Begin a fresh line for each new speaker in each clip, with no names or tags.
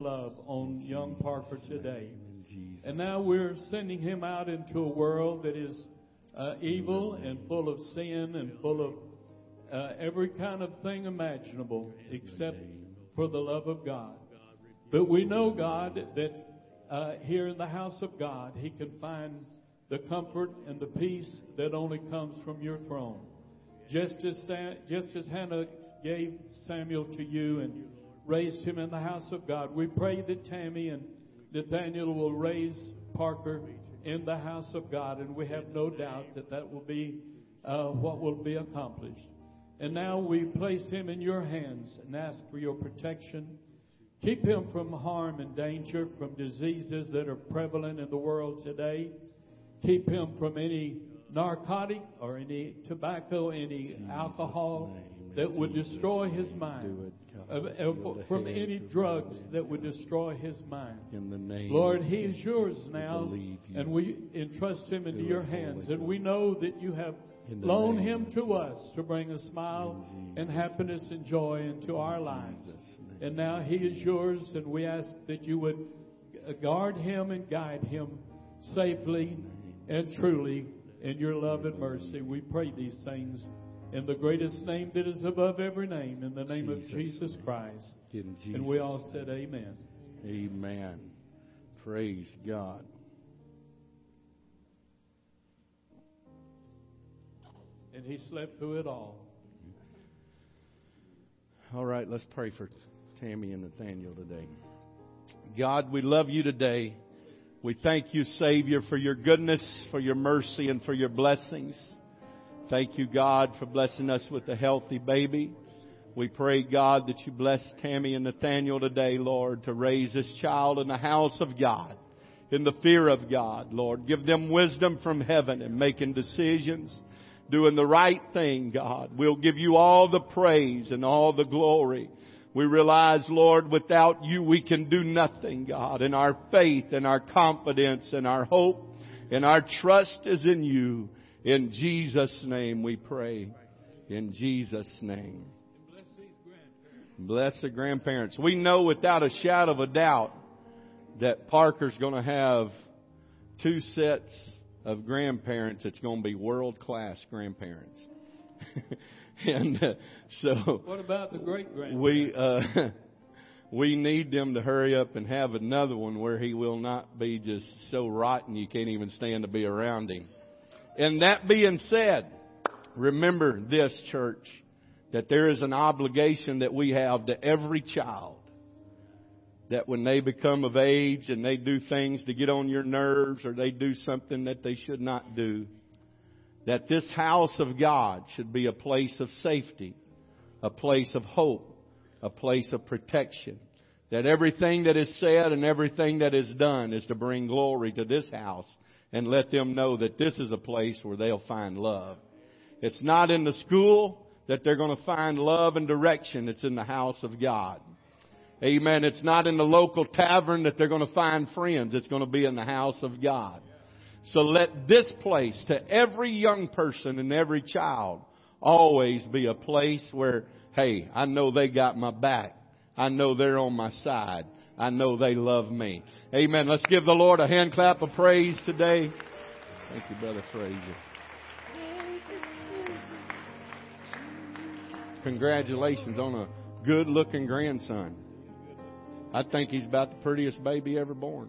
love on young Parker today. And now we're sending him out into a world that is uh, evil and full of sin and full of uh, every kind of thing imaginable except for the love of God. But we know, God, that uh, here in the house of God, he can find the comfort and the peace that only comes from your throne. Just as, just as Hannah gave Samuel to you and raised him in the house of God, we pray that Tammy and Nathaniel will raise Parker in the house of God, and we have no doubt that that will be uh, what will be accomplished. And now we place him in your hands and ask for your protection. Keep him from harm and danger, from diseases that are prevalent in the world today. Keep him from any narcotic or any tobacco, any alcohol that would destroy his mind. From any drugs that would destroy his mind.
In the name
Lord, he is yours now, and we entrust him into your hands. And we know that you have loaned him to us to bring a smile and happiness and joy into our lives. And now he is yours, and we ask that you would guard him and guide him safely and truly in your love and mercy. We pray these things in the greatest name that is above every name, in the name Jesus. of Jesus Christ.
Jesus.
And we all said, Amen.
Amen. Praise God.
And he slept through it all.
All right, let's pray for Tammy and Nathaniel today. God, we love you today. We thank you, Savior, for your goodness, for your mercy, and for your blessings. Thank you, God, for blessing us with a healthy baby. We pray, God, that you bless Tammy and Nathaniel today, Lord, to raise this child in the house of God, in the fear of God, Lord. Give them wisdom from heaven in making decisions, doing the right thing, God. We'll give you all the praise and all the glory. We realize, Lord, without you we can do nothing, God. And our faith and our confidence and our hope and our trust is in you. In Jesus' name we pray. In Jesus' name. Bless the grandparents. We know without a shadow of a doubt that Parker's going to have two sets of grandparents It's going to be world class grandparents. and uh, so
what about the great grandparents?
We uh, we need them to hurry up and have another one where he will not be just so rotten you can't even stand to be around him. And that being said, remember this church that there is an obligation that we have to every child that when they become of age and they do things to get on your nerves or they do something that they should not do, that this house of God should be a place of safety, a place of hope, a place of protection. That everything that is said and everything that is done is to bring glory to this house and let them know that this is a place where they'll find love. It's not in the school that they're going to find love and direction. It's in the house of God. Amen. It's not in the local tavern that they're going to find friends. It's going to be in the house of God. So let this place to every young person and every child always be a place where, hey, I know they got my back. I know they're on my side. I know they love me. Amen. Let's give the Lord a hand clap of praise today. Thank you, Brother Frazier. Congratulations on a good looking grandson. I think he's about the prettiest baby ever born.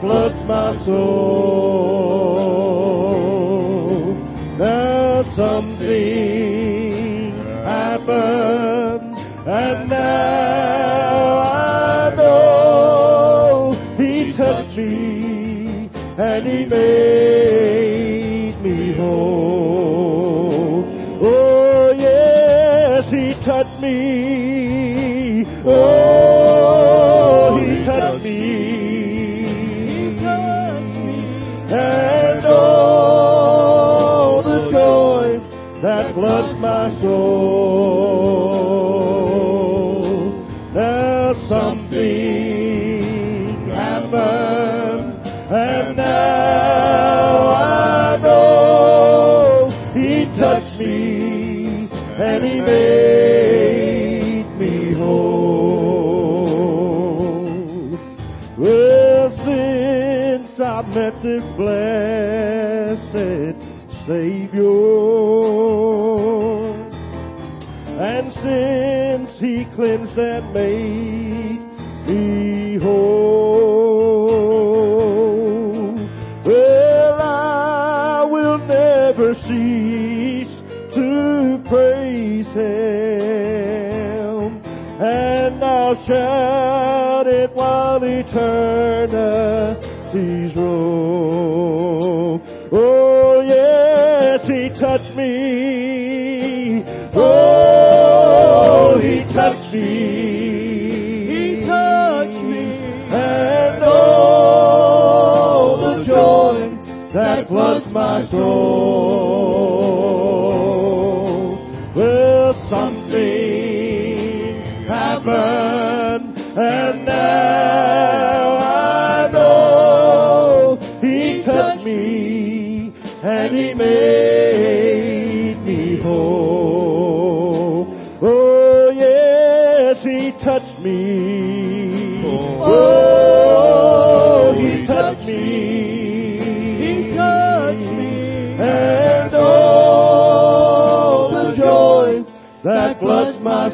Floods my soul. Now something happened, and now I know He touched me, and He made me whole. Oh yes, He touched me. Oh, soul. Made me whole, well, I will never cease to praise Him, and I'll shout it while eternity's roll. Oh yes, He touched me. That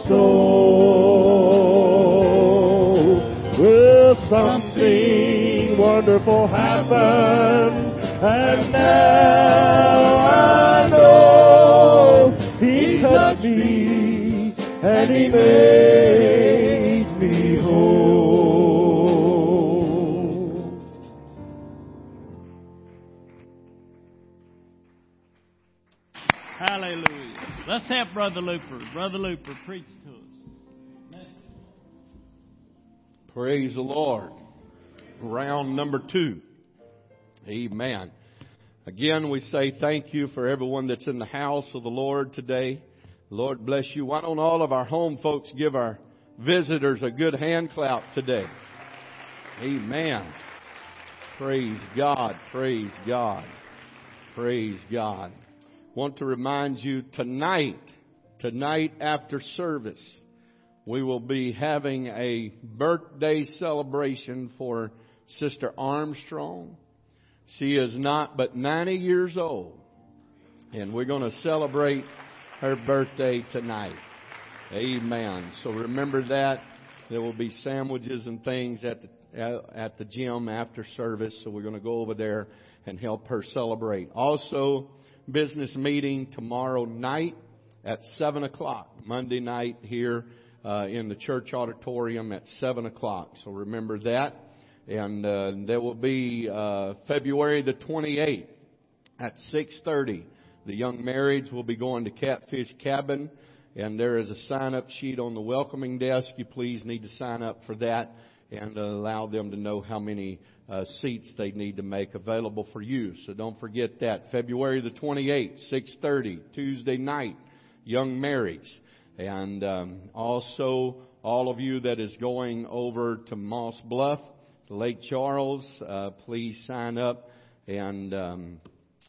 soul. Well, something wonderful happened, and now I know He touched me, and He made
Brother Looper. Brother Looper, preach to us.
Praise the Lord. Round number two. Amen. Again, we say thank you for everyone that's in the house of the Lord today. Lord bless you. Why don't all of our home folks give our visitors a good hand clap today? Amen. Praise God. Praise God. Praise God. Want to remind you tonight, tonight after service, we will be having a birthday celebration for Sister Armstrong. She is not but 90 years old. And we're going to celebrate her birthday tonight. Amen. So remember that. There will be sandwiches and things at the, uh, at the gym after service. So we're going to go over there and help her celebrate. Also, business meeting tomorrow night at 7 o'clock. Monday night here uh, in the church auditorium at 7 o'clock. So remember that. And uh, will be uh, February the 28th at 6.30. The young marrieds will be going to Catfish Cabin. And there is a sign-up sheet on the welcoming desk. You please need to sign up for that and allow them to know how many uh, seats they need to make available for you. So don't forget that. February the 28th, 6.30, Tuesday night, young marrieds. And um, also, all of you that is going over to Moss Bluff, Lake Charles, uh, please sign up. And um,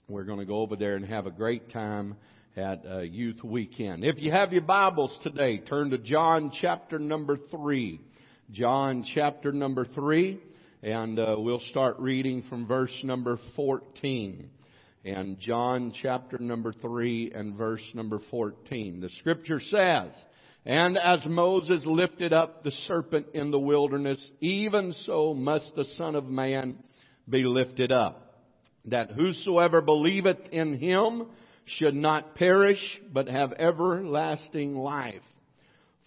we're going to go over there and have a great time at uh, Youth Weekend. If you have your Bibles today, turn to John chapter number 3. John chapter number 3, and uh, we'll start reading from verse number 14. And John chapter number 3 and verse number 14. The scripture says, And as Moses lifted up the serpent in the wilderness, even so must the Son of Man be lifted up, that whosoever believeth in him should not perish, but have everlasting life.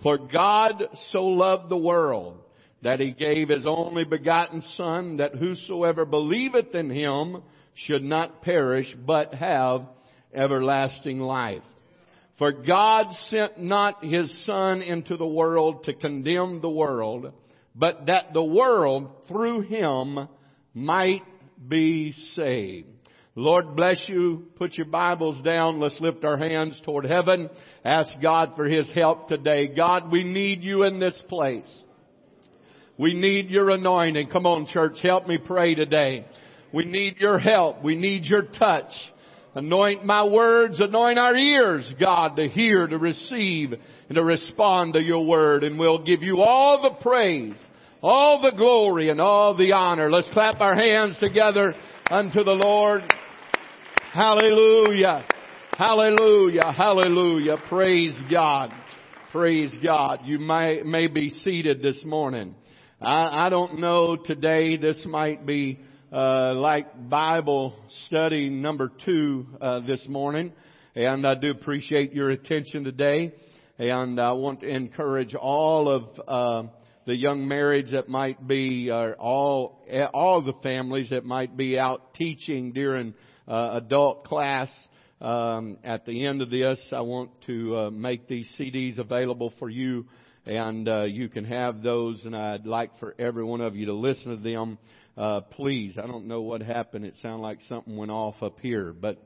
For God so loved the world that he gave his only begotten Son, that whosoever believeth in him should not perish, but have everlasting life. For God sent not his Son into the world to condemn the world, but that the world through him might be saved. Lord bless you. Put your Bibles down. Let's lift our hands toward heaven. Ask God for His help today. God, we need you in this place. We need your anointing. Come on church, help me pray today. We need your help. We need your touch. Anoint my words, anoint our ears, God, to hear, to receive, and to respond to your word. And we'll give you all the praise, all the glory, and all the honor. Let's clap our hands together unto the Lord. Hallelujah. Hallelujah. Hallelujah. Praise God. Praise God. You may, may be seated this morning. I, I don't know today, this might be, uh, like Bible study number two, uh, this morning. And I do appreciate your attention today. And I want to encourage all of, uh, the young marrieds that might be, uh, all, all the families that might be out teaching during uh, adult class. Um, at the end of this, I want to uh, make these CDs available for you, and uh, you can have those. And I'd like for every one of you to listen to them. Uh, please, I don't know what happened. It sounded like something went off up here, but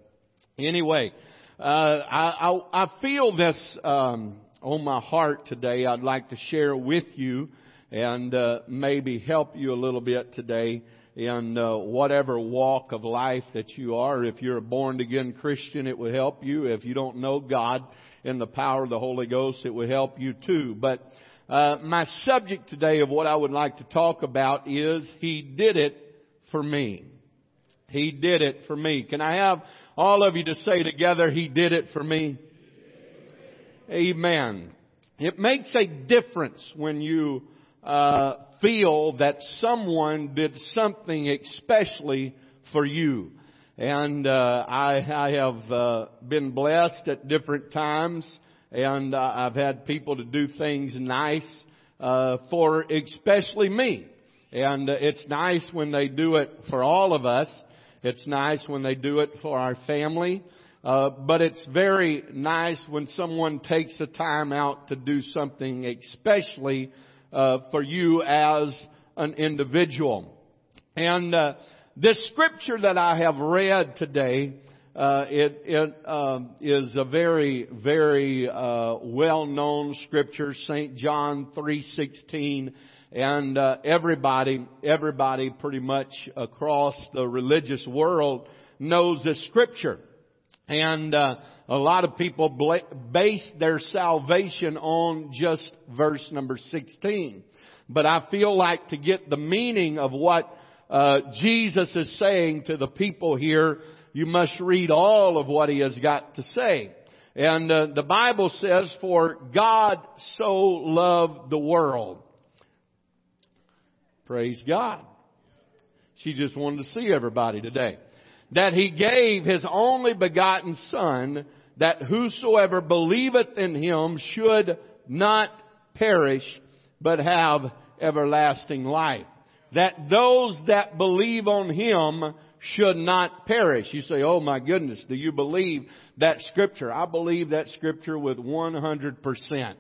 anyway, uh, I, I, I feel this um, on my heart today. I'd like to share with you and uh, maybe help you a little bit today in uh, whatever walk of life that you are. If you're a born again Christian, it will help you. If you don't know God in the power of the Holy Ghost, it will help you too. But uh, my subject today of what I would like to talk about is He did it for me. He did it for me. Can I have all of you to say together, He did it for me? Amen. It makes a difference when you uh, feel that someone did something especially for you. And uh, I, I have uh, been blessed at different times, and uh, I've had people to do things nice uh, for especially me. And uh, it's nice when they do it for all of us. It's nice when they do it for our family. Uh, but it's very nice when someone takes the time out to do something especially uh, for you as an individual. And uh, this scripture that I have read today, uh, it, it um, is a very, very uh, well-known scripture, Saint John three sixteen, and uh, everybody, everybody, pretty much across the religious world knows this scripture. And uh, a lot of people base their salvation on just verse number 16. But I feel like to get the meaning of what uh, Jesus is saying to the people here, you must read all of what he has got to say. And uh, the Bible says, for God so loved the world. Praise God. She just wanted to see everybody today that he gave his only begotten son that whosoever believeth in him should not perish but have everlasting life. That those that believe on him should not perish. You say, oh my goodness, do you believe that scripture? I believe that scripture with 100%.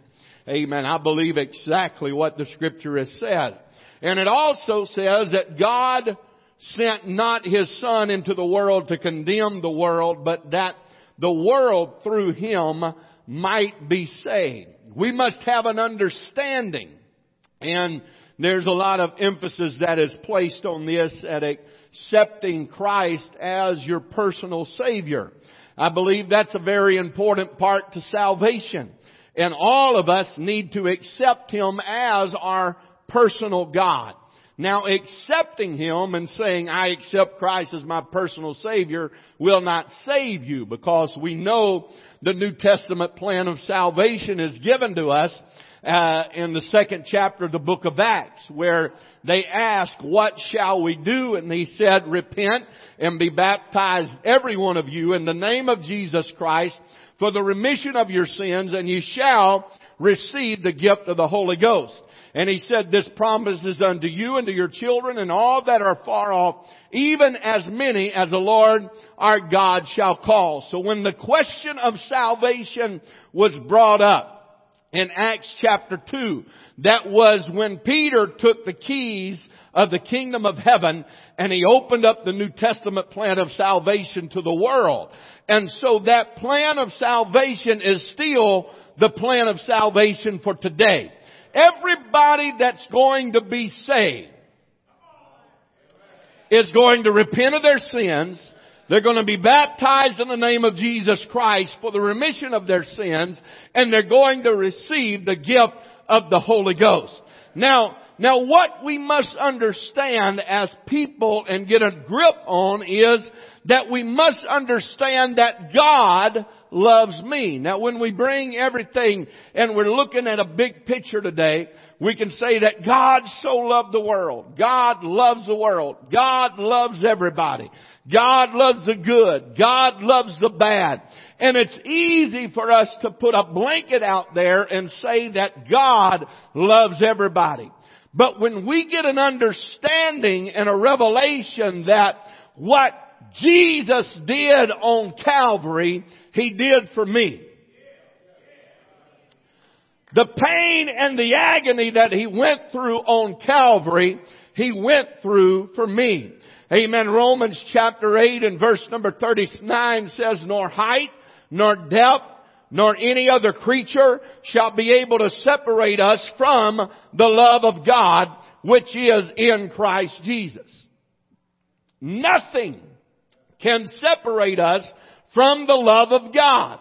Amen. I believe exactly what the scripture has said. And it also says that God sent not his son into the world to condemn the world, but that the world through him might be saved. We must have an understanding. And there's a lot of emphasis that is placed on this at accepting Christ as your personal Savior. I believe that's a very important part to salvation. And all of us need to accept Him as our personal God. Now accepting Him and saying, I accept Christ as my personal Savior will not save you because we know the New Testament plan of salvation is given to us uh, in the second chapter of the book of Acts where they ask, what shall we do? And he said, repent and be baptized every one of you in the name of Jesus Christ for the remission of your sins and ye shall receive the gift of the Holy Ghost. And he said, this promise is unto you and to your children and all that are far off, even as many as the Lord our God shall call. So when the question of salvation was brought up, in Acts chapter 2. That was when Peter took the keys of the kingdom of heaven and he opened up the New Testament plan of salvation to the world. And so that plan of salvation is still the plan of salvation for today. Everybody that's going to be saved is going to repent of their sins. They're going to be baptized in the name of Jesus Christ for the remission of their sins and they're going to receive the gift of the Holy Ghost. Now, now what we must understand as people and get a grip on is that we must understand that God loves me. Now when we bring everything and we're looking at a big picture today, we can say that God so loved the world. God loves the world. God loves everybody. God loves the good. God loves the bad. And it's easy for us to put a blanket out there and say that God loves everybody. But when we get an understanding and a revelation that what Jesus did on Calvary, He did for me. The pain and the agony that He went through on Calvary, He went through for me. Amen. Romans chapter 8 and verse number 39 says, nor height, nor depth, nor any other creature shall be able to separate us from the love of God which is in Christ Jesus. Nothing can separate us from the love of God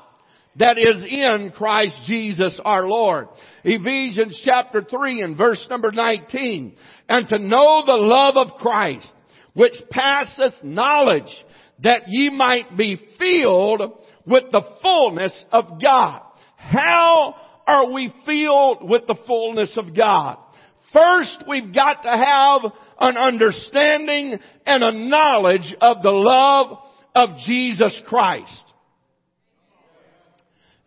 that is in Christ Jesus our Lord. Ephesians chapter 3 and verse number 19. And to know the love of Christ, which passeth knowledge, that ye might be filled with the fullness of God. How are we filled with the fullness of God? First, we've got to have an understanding and a knowledge of the love of Jesus Christ.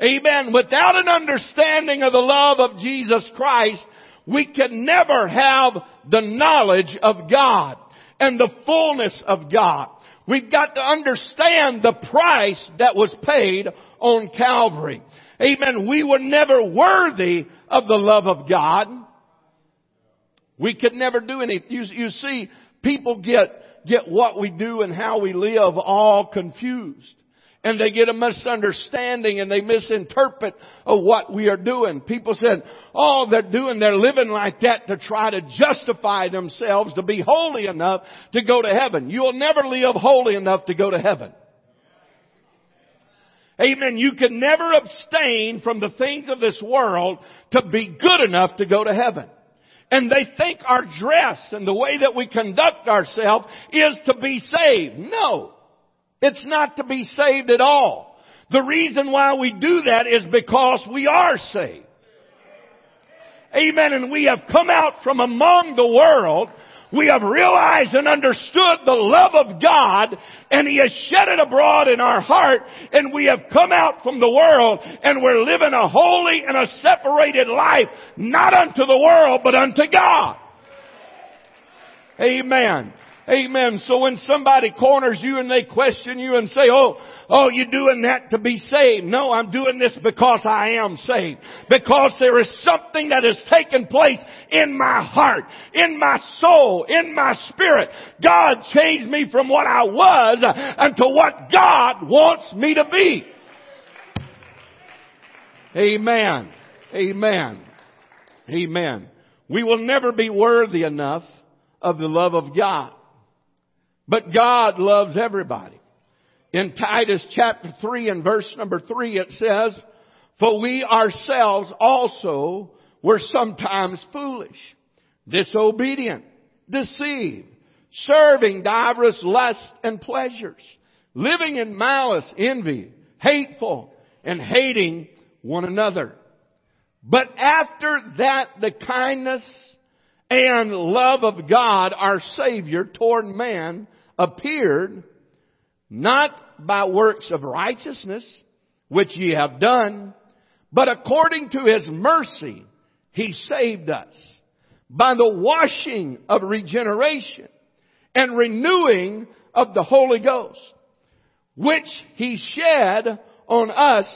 Amen. Without an understanding of the love of Jesus Christ, we can never have the knowledge of God and the fullness of God. We've got to understand the price that was paid on Calvary. Amen. We were never worthy of the love of God. We could never do anything. You, you see, people get, get what we do and how we live all confused and they get a misunderstanding and they misinterpret of what we are doing. People said, oh, they're doing, they're living like that to try to justify themselves to be holy enough to go to heaven. You'll never live holy enough to go to heaven. Amen. You can never abstain from the things of this world to be good enough to go to heaven. And they think our dress and the way that we conduct ourselves is to be saved. No. It's not to be saved at all. The reason why we do that is because we are saved. Amen. And we have come out from among the world. We have realized and understood the love of God and He has shed it abroad in our heart and we have come out from the world and we're living a holy and a separated life, not unto the world, but unto God. Amen. Amen. So when somebody corners you and they question you and say, oh, oh, you're doing that to be saved. No, I'm doing this because I am saved. Because there is something that has taken place in my heart, in my soul, in my spirit. God changed me from what I was unto what God wants me to be. Amen. Amen. Amen. We will never be worthy enough of the love of God. But God loves everybody. In Titus chapter 3 and verse number 3 it says, For we ourselves also were sometimes foolish, disobedient, deceived, serving divers lusts and pleasures, living in malice, envy, hateful, and hating one another. But after that, the kindness and love of God, our Savior, toward man appeared, not by works of righteousness, which ye have done, but according to His mercy, He saved us by the washing of regeneration and renewing of the Holy Ghost, which He shed on us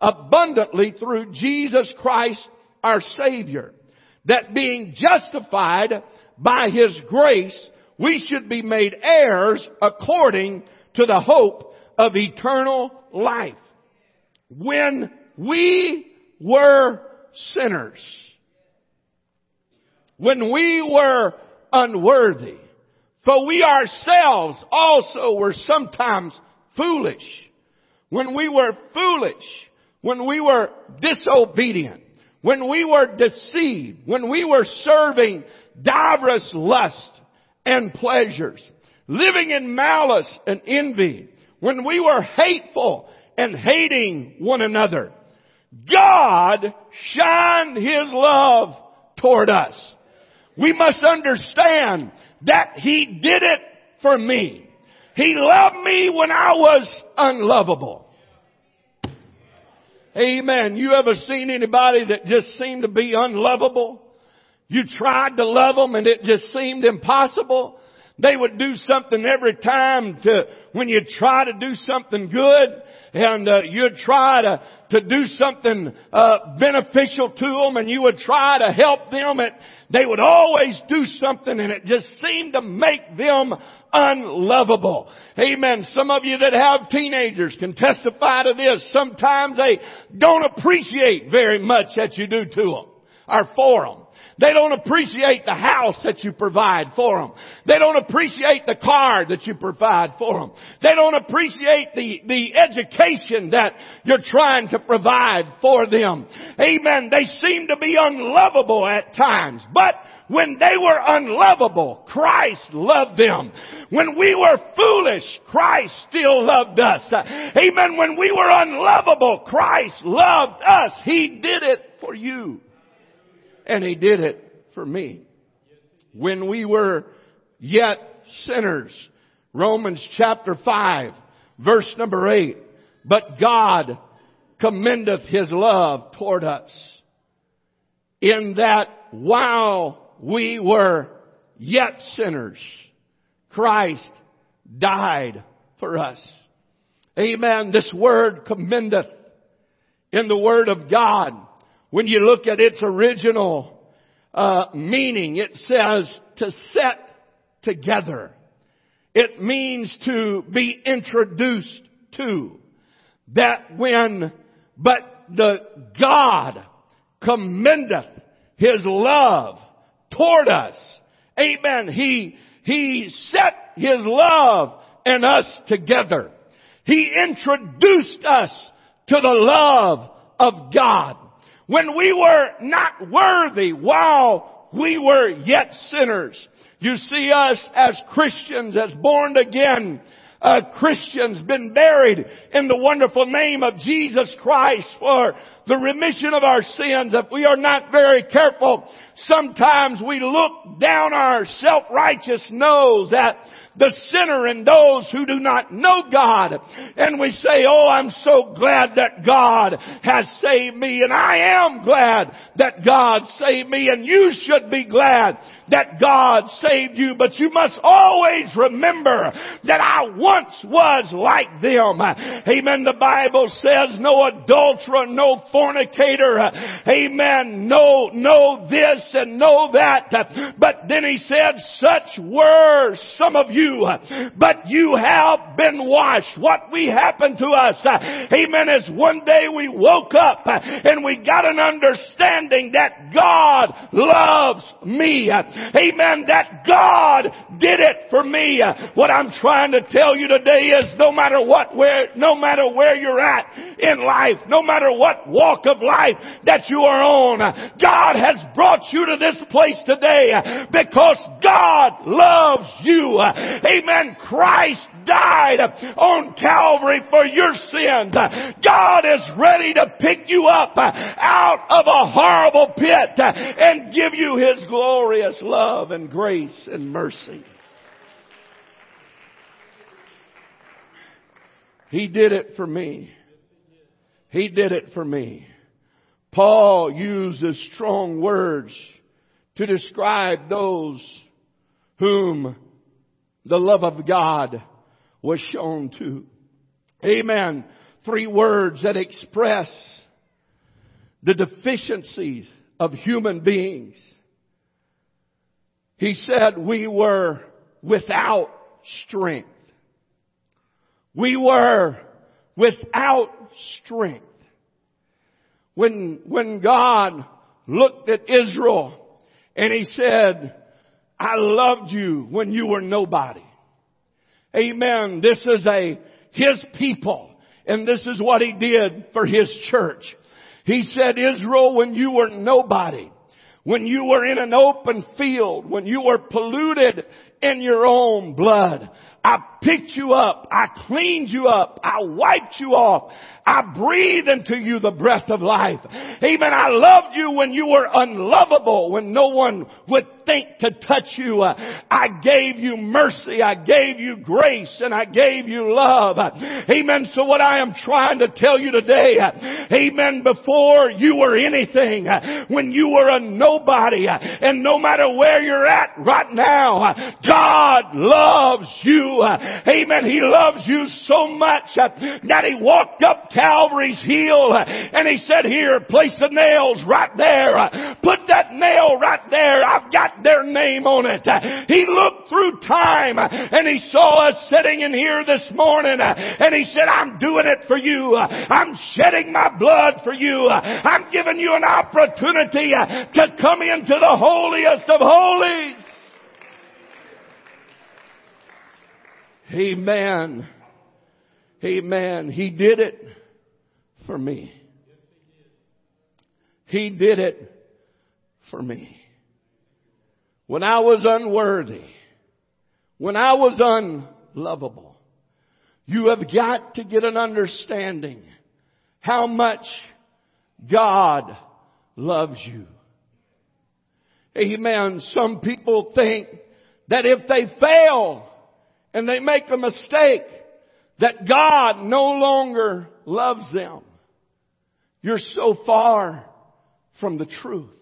abundantly through Jesus Christ our Savior, that being justified by His grace, we should be made heirs according to the hope of eternal life. When we were sinners, when we were unworthy, for we ourselves also were sometimes foolish. When we were foolish, when we were disobedient, when we were deceived, when we were serving divers lusts and pleasures, living in malice and envy, when we were hateful and hating one another, God shined His love toward us. We must understand that He did it for me. He loved me when I was unlovable. Amen. You ever seen anybody that just seemed to be unlovable? You tried to love them and it just seemed impossible. They would do something every time to, when you try to do something good and uh, you'd try to, to do something uh, beneficial to them and you would try to help them and they would always do something and it just seemed to make them unlovable. Amen. Some of you that have teenagers can testify to this. Sometimes they don't appreciate very much that you do to them or for them. They don't appreciate the house that you provide for them. They don't appreciate the car that you provide for them. They don't appreciate the, the education that you're trying to provide for them. Amen. They seem to be unlovable at times, but when they were unlovable, Christ loved them. When we were foolish, Christ still loved us. Amen. When we were unlovable, Christ loved us. He did it for you. And He did it for me. When we were yet sinners, Romans chapter 5, verse number 8, but God commendeth His love toward us in that while we were yet sinners, Christ died for us. Amen. This word commendeth in the Word of God when you look at its original uh, meaning, it says to set together. It means to be introduced to. That when, but the God commendeth His love toward us. Amen. He, He set His love and us together. He introduced us to the love of God when we were not worthy while we were yet sinners. You see us as Christians, as born again uh, Christians, been buried in the wonderful name of Jesus Christ for the remission of our sins. If we are not very careful, sometimes we look down our self-righteous nose at the sinner and those who do not know God. And we say, oh, I'm so glad that God has saved me. And I am glad that God saved me. And you should be glad that God saved you. But you must always remember that I once was like them. Amen. The Bible says no adulterer, no fornicator. Amen. No, no this and no that. But then he said, such were some of you but you have been washed. What we happened to us, amen, is one day we woke up and we got an understanding that God loves me. Amen. That God did it for me. What I'm trying to tell you today is no matter what, where, no matter where you're at in life, no matter what walk of life that you are on, God has brought you to this place today because God loves you. Amen. Christ died on Calvary for your sins. God is ready to pick you up out of a horrible pit and give you His glorious love and grace and mercy. He did it for me. He did it for me. Paul uses strong words to describe those whom the love of God was shown to. Amen. Three words that express the deficiencies of human beings. He said we were without strength. We were without strength. When, when God looked at Israel and he said, I loved you when you were nobody. Amen. This is a, His people. And this is what He did for His church. He said, Israel, when you were nobody, when you were in an open field, when you were polluted in your own blood, I picked you up. I cleaned you up. I wiped you off. I breathed into you the breath of life. Amen. I loved you when you were unlovable, when no one would think to touch you. I gave you mercy. I gave you grace and I gave you love. Amen. So what I am trying to tell you today, amen, before you were anything, when you were a nobody, and no matter where you're at right now, God loves you. Uh, amen. He loves you so much uh, that He walked up Calvary's hill uh, and he said, here, place the nails right there. Put that nail right there. I've got their name on it. He looked through time and he saw us sitting in here this morning and he said, I'm doing it for you. I'm shedding my blood for you. I'm giving you an opportunity to come into the holiest of holies. Amen. Amen. He did it for me. He did it for me. When I was unworthy, when I was unlovable, you have got to get an understanding how much God loves you. Amen. Some people think that if they fail and they make a mistake, that God no longer loves them. You're so far from the truth.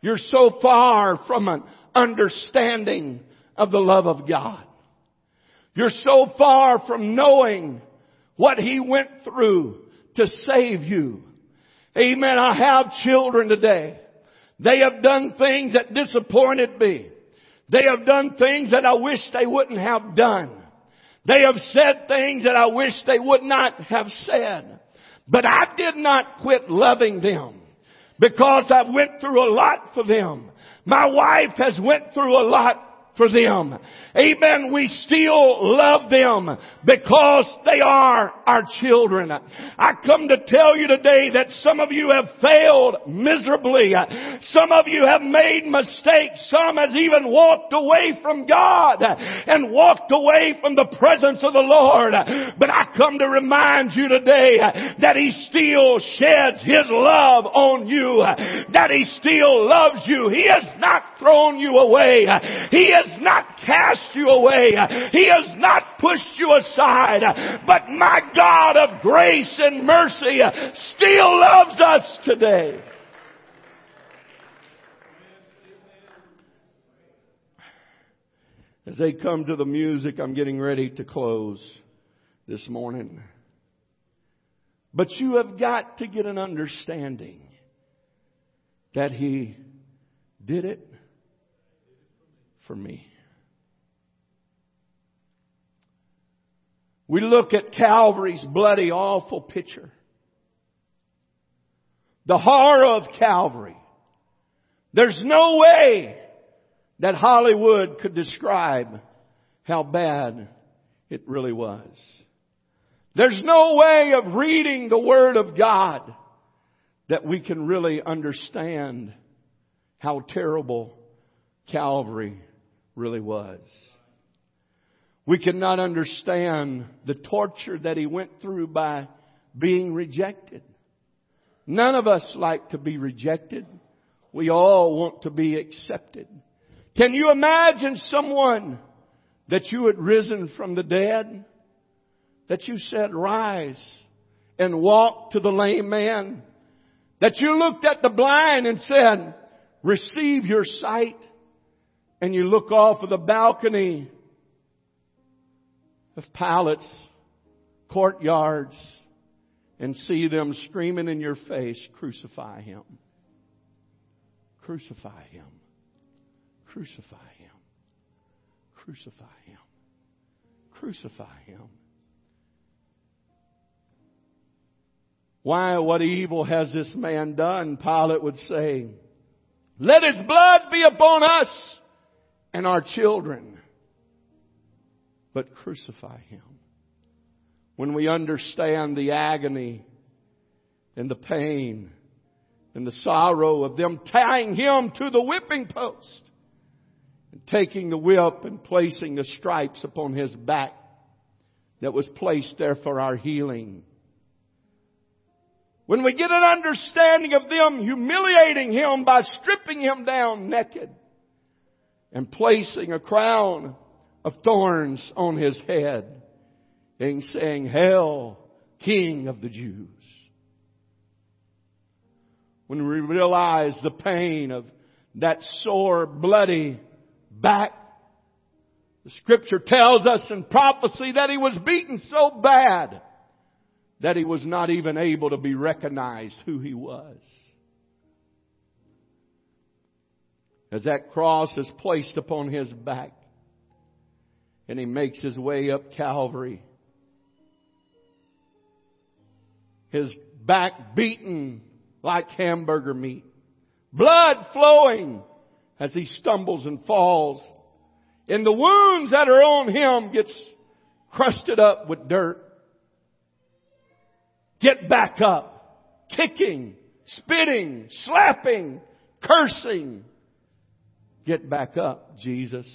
You're so far from an understanding of the love of God. You're so far from knowing what He went through to save you. Amen. I have children today. They have done things that disappointed me. They have done things that I wish they wouldn't have done. They have said things that I wish they would not have said. But I did not quit loving them because I went through a lot for them. My wife has went through a lot for them. Amen. We still love them because they are our children. I come to tell you today that some of you have failed miserably. Some of you have made mistakes. Some has even walked away from God and walked away from the presence of the Lord. But I come to remind you today that He still sheds His love on you. That He still loves you. He has not thrown you away. He has has not cast you away. He has not pushed you aside. But my God of grace and mercy still loves us today. As they come to the music, I'm getting ready to close this morning. But you have got to get an understanding that He did it for me. we look at Calvary's bloody, awful picture. The horror of Calvary. There's no way that Hollywood could describe how bad it really was. There's no way of reading the Word of God that we can really understand how terrible Calvary really was. We cannot understand the torture that he went through by being rejected. None of us like to be rejected. We all want to be accepted. Can you imagine someone that you had risen from the dead? That you said, rise and walk to the lame man? That you looked at the blind and said, receive your sight? And you look off of the balcony of Pilate's courtyards and see them screaming in your face, crucify him. Crucify him. Crucify him. Crucify him. Crucify him. Why, what evil has this man done? Pilate would say, let his blood be upon us and our children but crucify him. When we understand the agony and the pain and the sorrow of them tying him to the whipping post and taking the whip and placing the stripes upon his back that was placed there for our healing. When we get an understanding of them humiliating him by stripping him down naked and placing a crown of thorns on his head and saying, Hail, King of the Jews. When we realize the pain of that sore, bloody back, the scripture tells us in prophecy that he was beaten so bad that he was not even able to be recognized who he was. As that cross is placed upon his back, and he makes his way up Calvary. His back beaten like hamburger meat. Blood flowing as he stumbles and falls. And the wounds that are on him gets crusted up with dirt. Get back up. Kicking, spitting, slapping, cursing. Get back up, Jesus.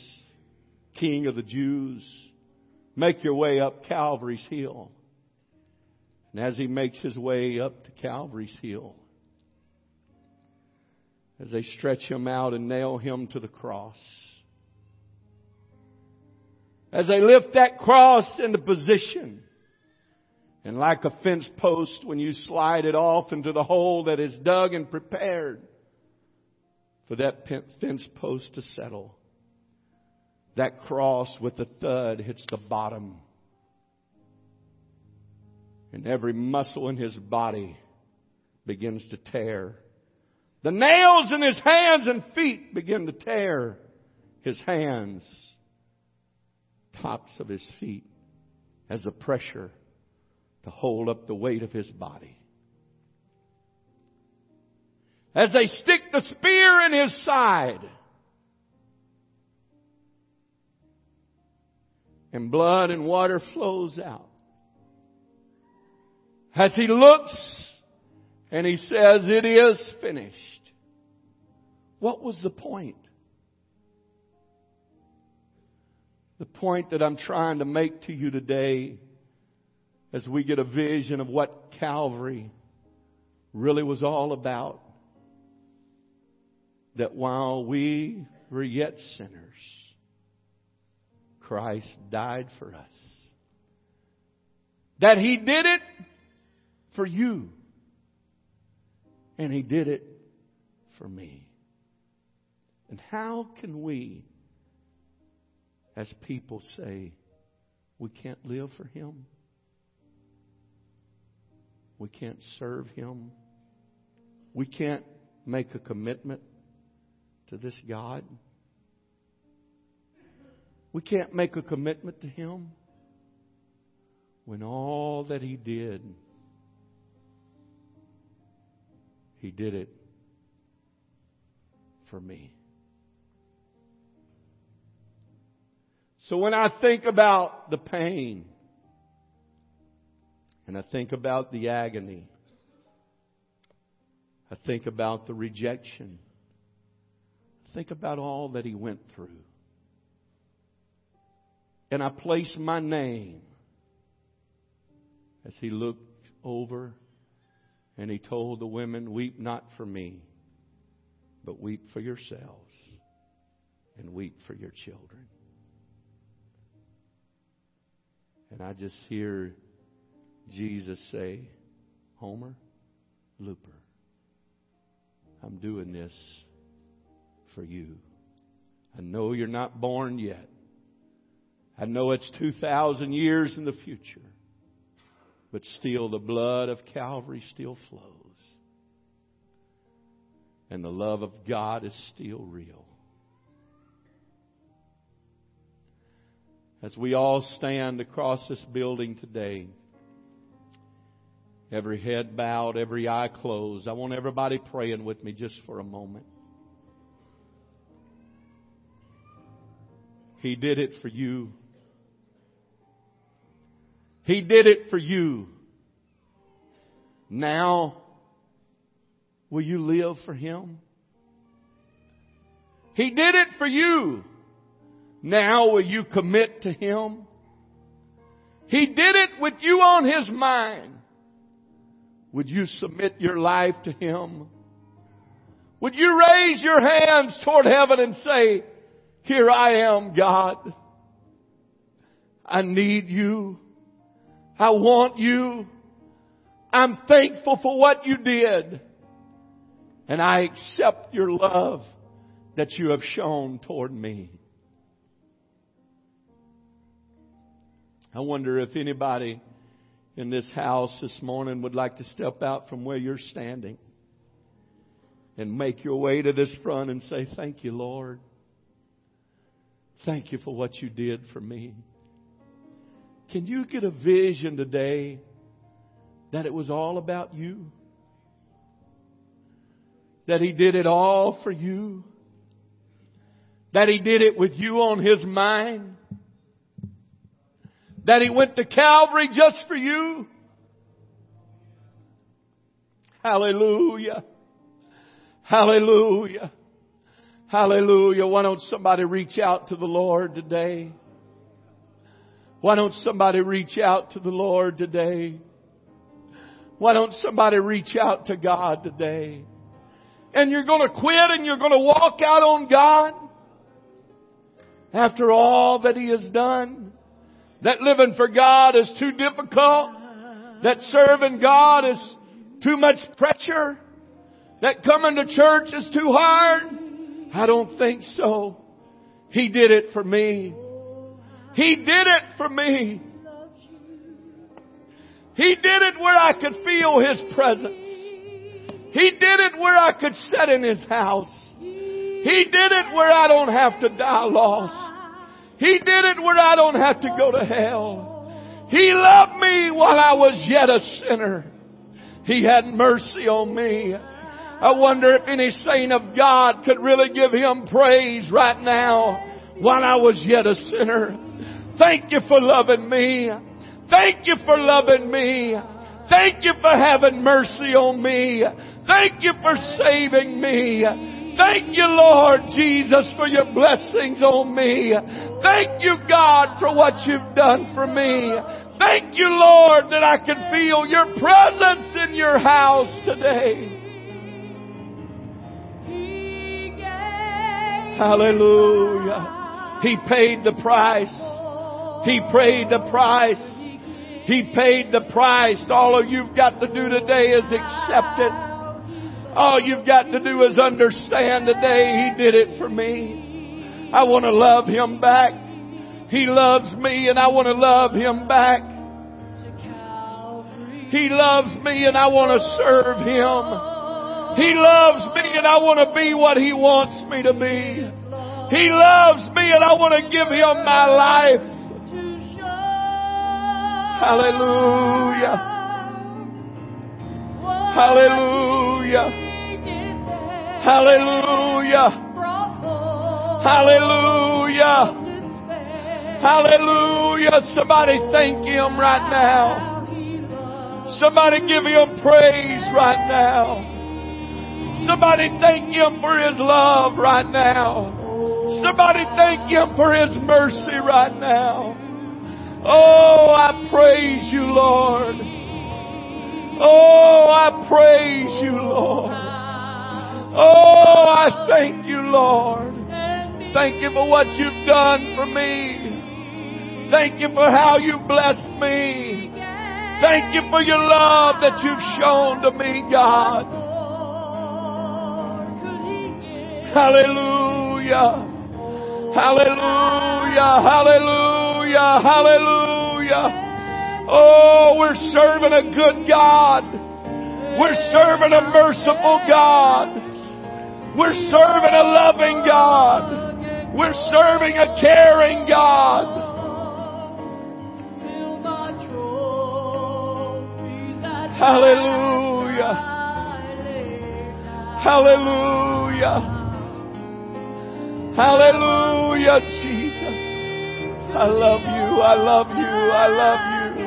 King of the Jews, make your way up Calvary's hill. And as he makes his way up to Calvary's hill, as they stretch him out and nail him to the cross, as they lift that cross into position, and like a fence post, when you slide it off into the hole that is dug and prepared for that fence post to settle, that cross with a thud hits the bottom. And every muscle in his body begins to tear. The nails in his hands and feet begin to tear his hands, tops of his feet, as a pressure to hold up the weight of his body. As they stick the spear in his side, and blood and water flows out. As he looks and he says, it is finished. What was the point? The point that I'm trying to make to you today as we get a vision of what Calvary really was all about. That while we were yet sinners, Christ died for us. That He did it for you. And He did it for me. And how can we, as people, say, we can't live for Him? We can't serve Him? We can't make a commitment to this God? We can't make a commitment to Him. when all that he did, he did it for me. So when I think about the pain, and I think about the agony, I think about the rejection, think about all that he went through, and I place my name as he looked over and he told the women, Weep not for me, but weep for yourselves and weep for your children. And I just hear Jesus say, Homer, Looper, I'm doing this for you. I know you're not born yet. I know it's 2,000 years in the future. But still, the blood of Calvary still flows. And the love of God is still real. As we all stand across this building today, every head bowed, every eye closed, I want everybody praying with me just for a moment. He did it for you. He did it for you. Now, will you live for Him? He did it for you. Now will you commit to Him? He did it with you on His mind. Would you submit your life to Him? Would you raise your hands toward heaven and say, here I am, God. I need you. I want you. I'm thankful for what you did. And I accept your love that you have shown toward me. I wonder if anybody in this house this morning would like to step out from where you're standing and make your way to this front and say, Thank you, Lord. Thank you for what you did for me. Can you get a vision today that it was all about you? That He did it all for you? That He did it with you on His mind? That He went to Calvary just for you? Hallelujah. Hallelujah. Hallelujah. Why don't somebody reach out to the Lord today? Why don't somebody reach out to the Lord today? Why don't somebody reach out to God today? And you're gonna quit and you're gonna walk out on God after all that He has done. That living for God is too difficult. That serving God is too much pressure. That coming to church is too hard. I don't think so. He did it for me. He did it for me. He did it where I could feel His presence. He did it where I could sit in His house. He did it where I don't have to die lost. He did it where I don't have to go to hell. He loved me while I was yet a sinner. He had mercy on me. I wonder if any saint of God could really give Him praise right now while I was yet a sinner. Thank you for loving me. Thank you for loving me. Thank you for having mercy on me. Thank you for saving me. Thank you, Lord Jesus, for your blessings on me. Thank you, God, for what you've done for me. Thank you, Lord, that I can feel your presence in your house today. Hallelujah. He paid the price. He paid the price. He paid the price. All you've got to do today is accept it. All you've got to do is understand today He did it for me. I want to love Him back. He loves me and I want to love Him back. He loves me and I want to serve Him. He loves me and I want to be what He wants me to be. He loves me and I want to give Him my life.
Hallelujah. Hallelujah. Hallelujah. Hallelujah. Hallelujah. Somebody thank Him right now. Somebody give Him praise right now. Somebody thank Him for His love right now. Somebody thank Him for His mercy right now. Oh, I praise you, Lord. Oh, I praise you, Lord. Oh, I thank you, Lord. Thank you for what you've done for me. Thank you for how you've blessed me. Thank you for your love that you've shown to me, God. Hallelujah. Hallelujah. Hallelujah. Hallelujah. Oh, we're serving a good God. We're serving a merciful God. We're serving a loving God. We're serving a caring God. Hallelujah. Hallelujah. Hallelujah, Jesus. I love you. I love you. I love you.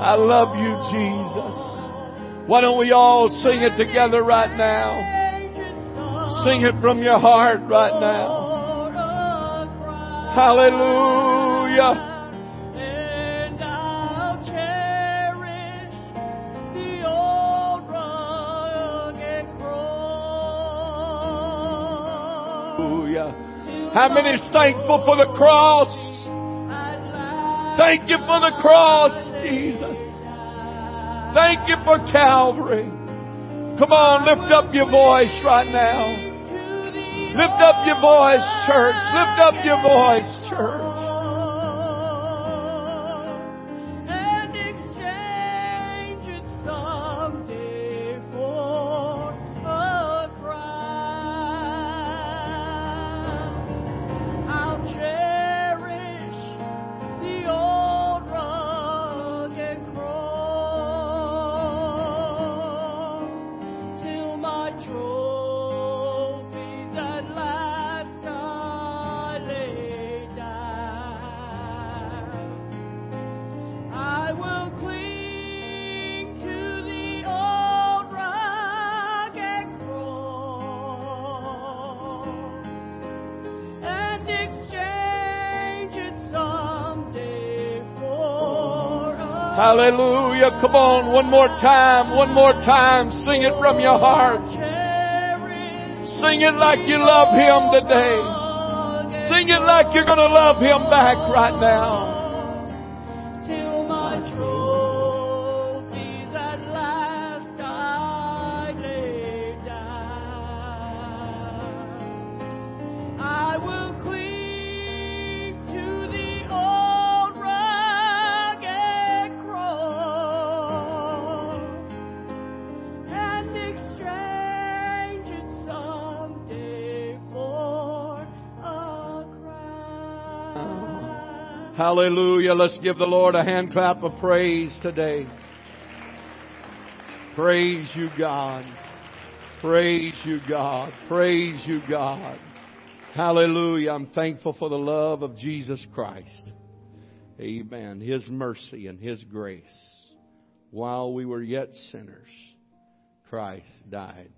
I love you, Jesus. Why don't we all sing it together right now? Sing it from your heart right now. Hallelujah. How many is thankful for the cross? Thank you for the cross, Jesus. Thank you for Calvary. Come on, lift up your voice right now. Lift up your voice, church. Lift up your voice, church. Hallelujah. Come on, one more time, one more time. Sing it from your heart. Sing it like you love Him today. Sing it like you're going to love Him back right now. Hallelujah. Let's give the Lord a hand clap of praise today. Praise you, God. Praise you, God. Praise you, God. Hallelujah. I'm thankful for the love of Jesus Christ. Amen. His mercy and His grace. While we were yet sinners, Christ died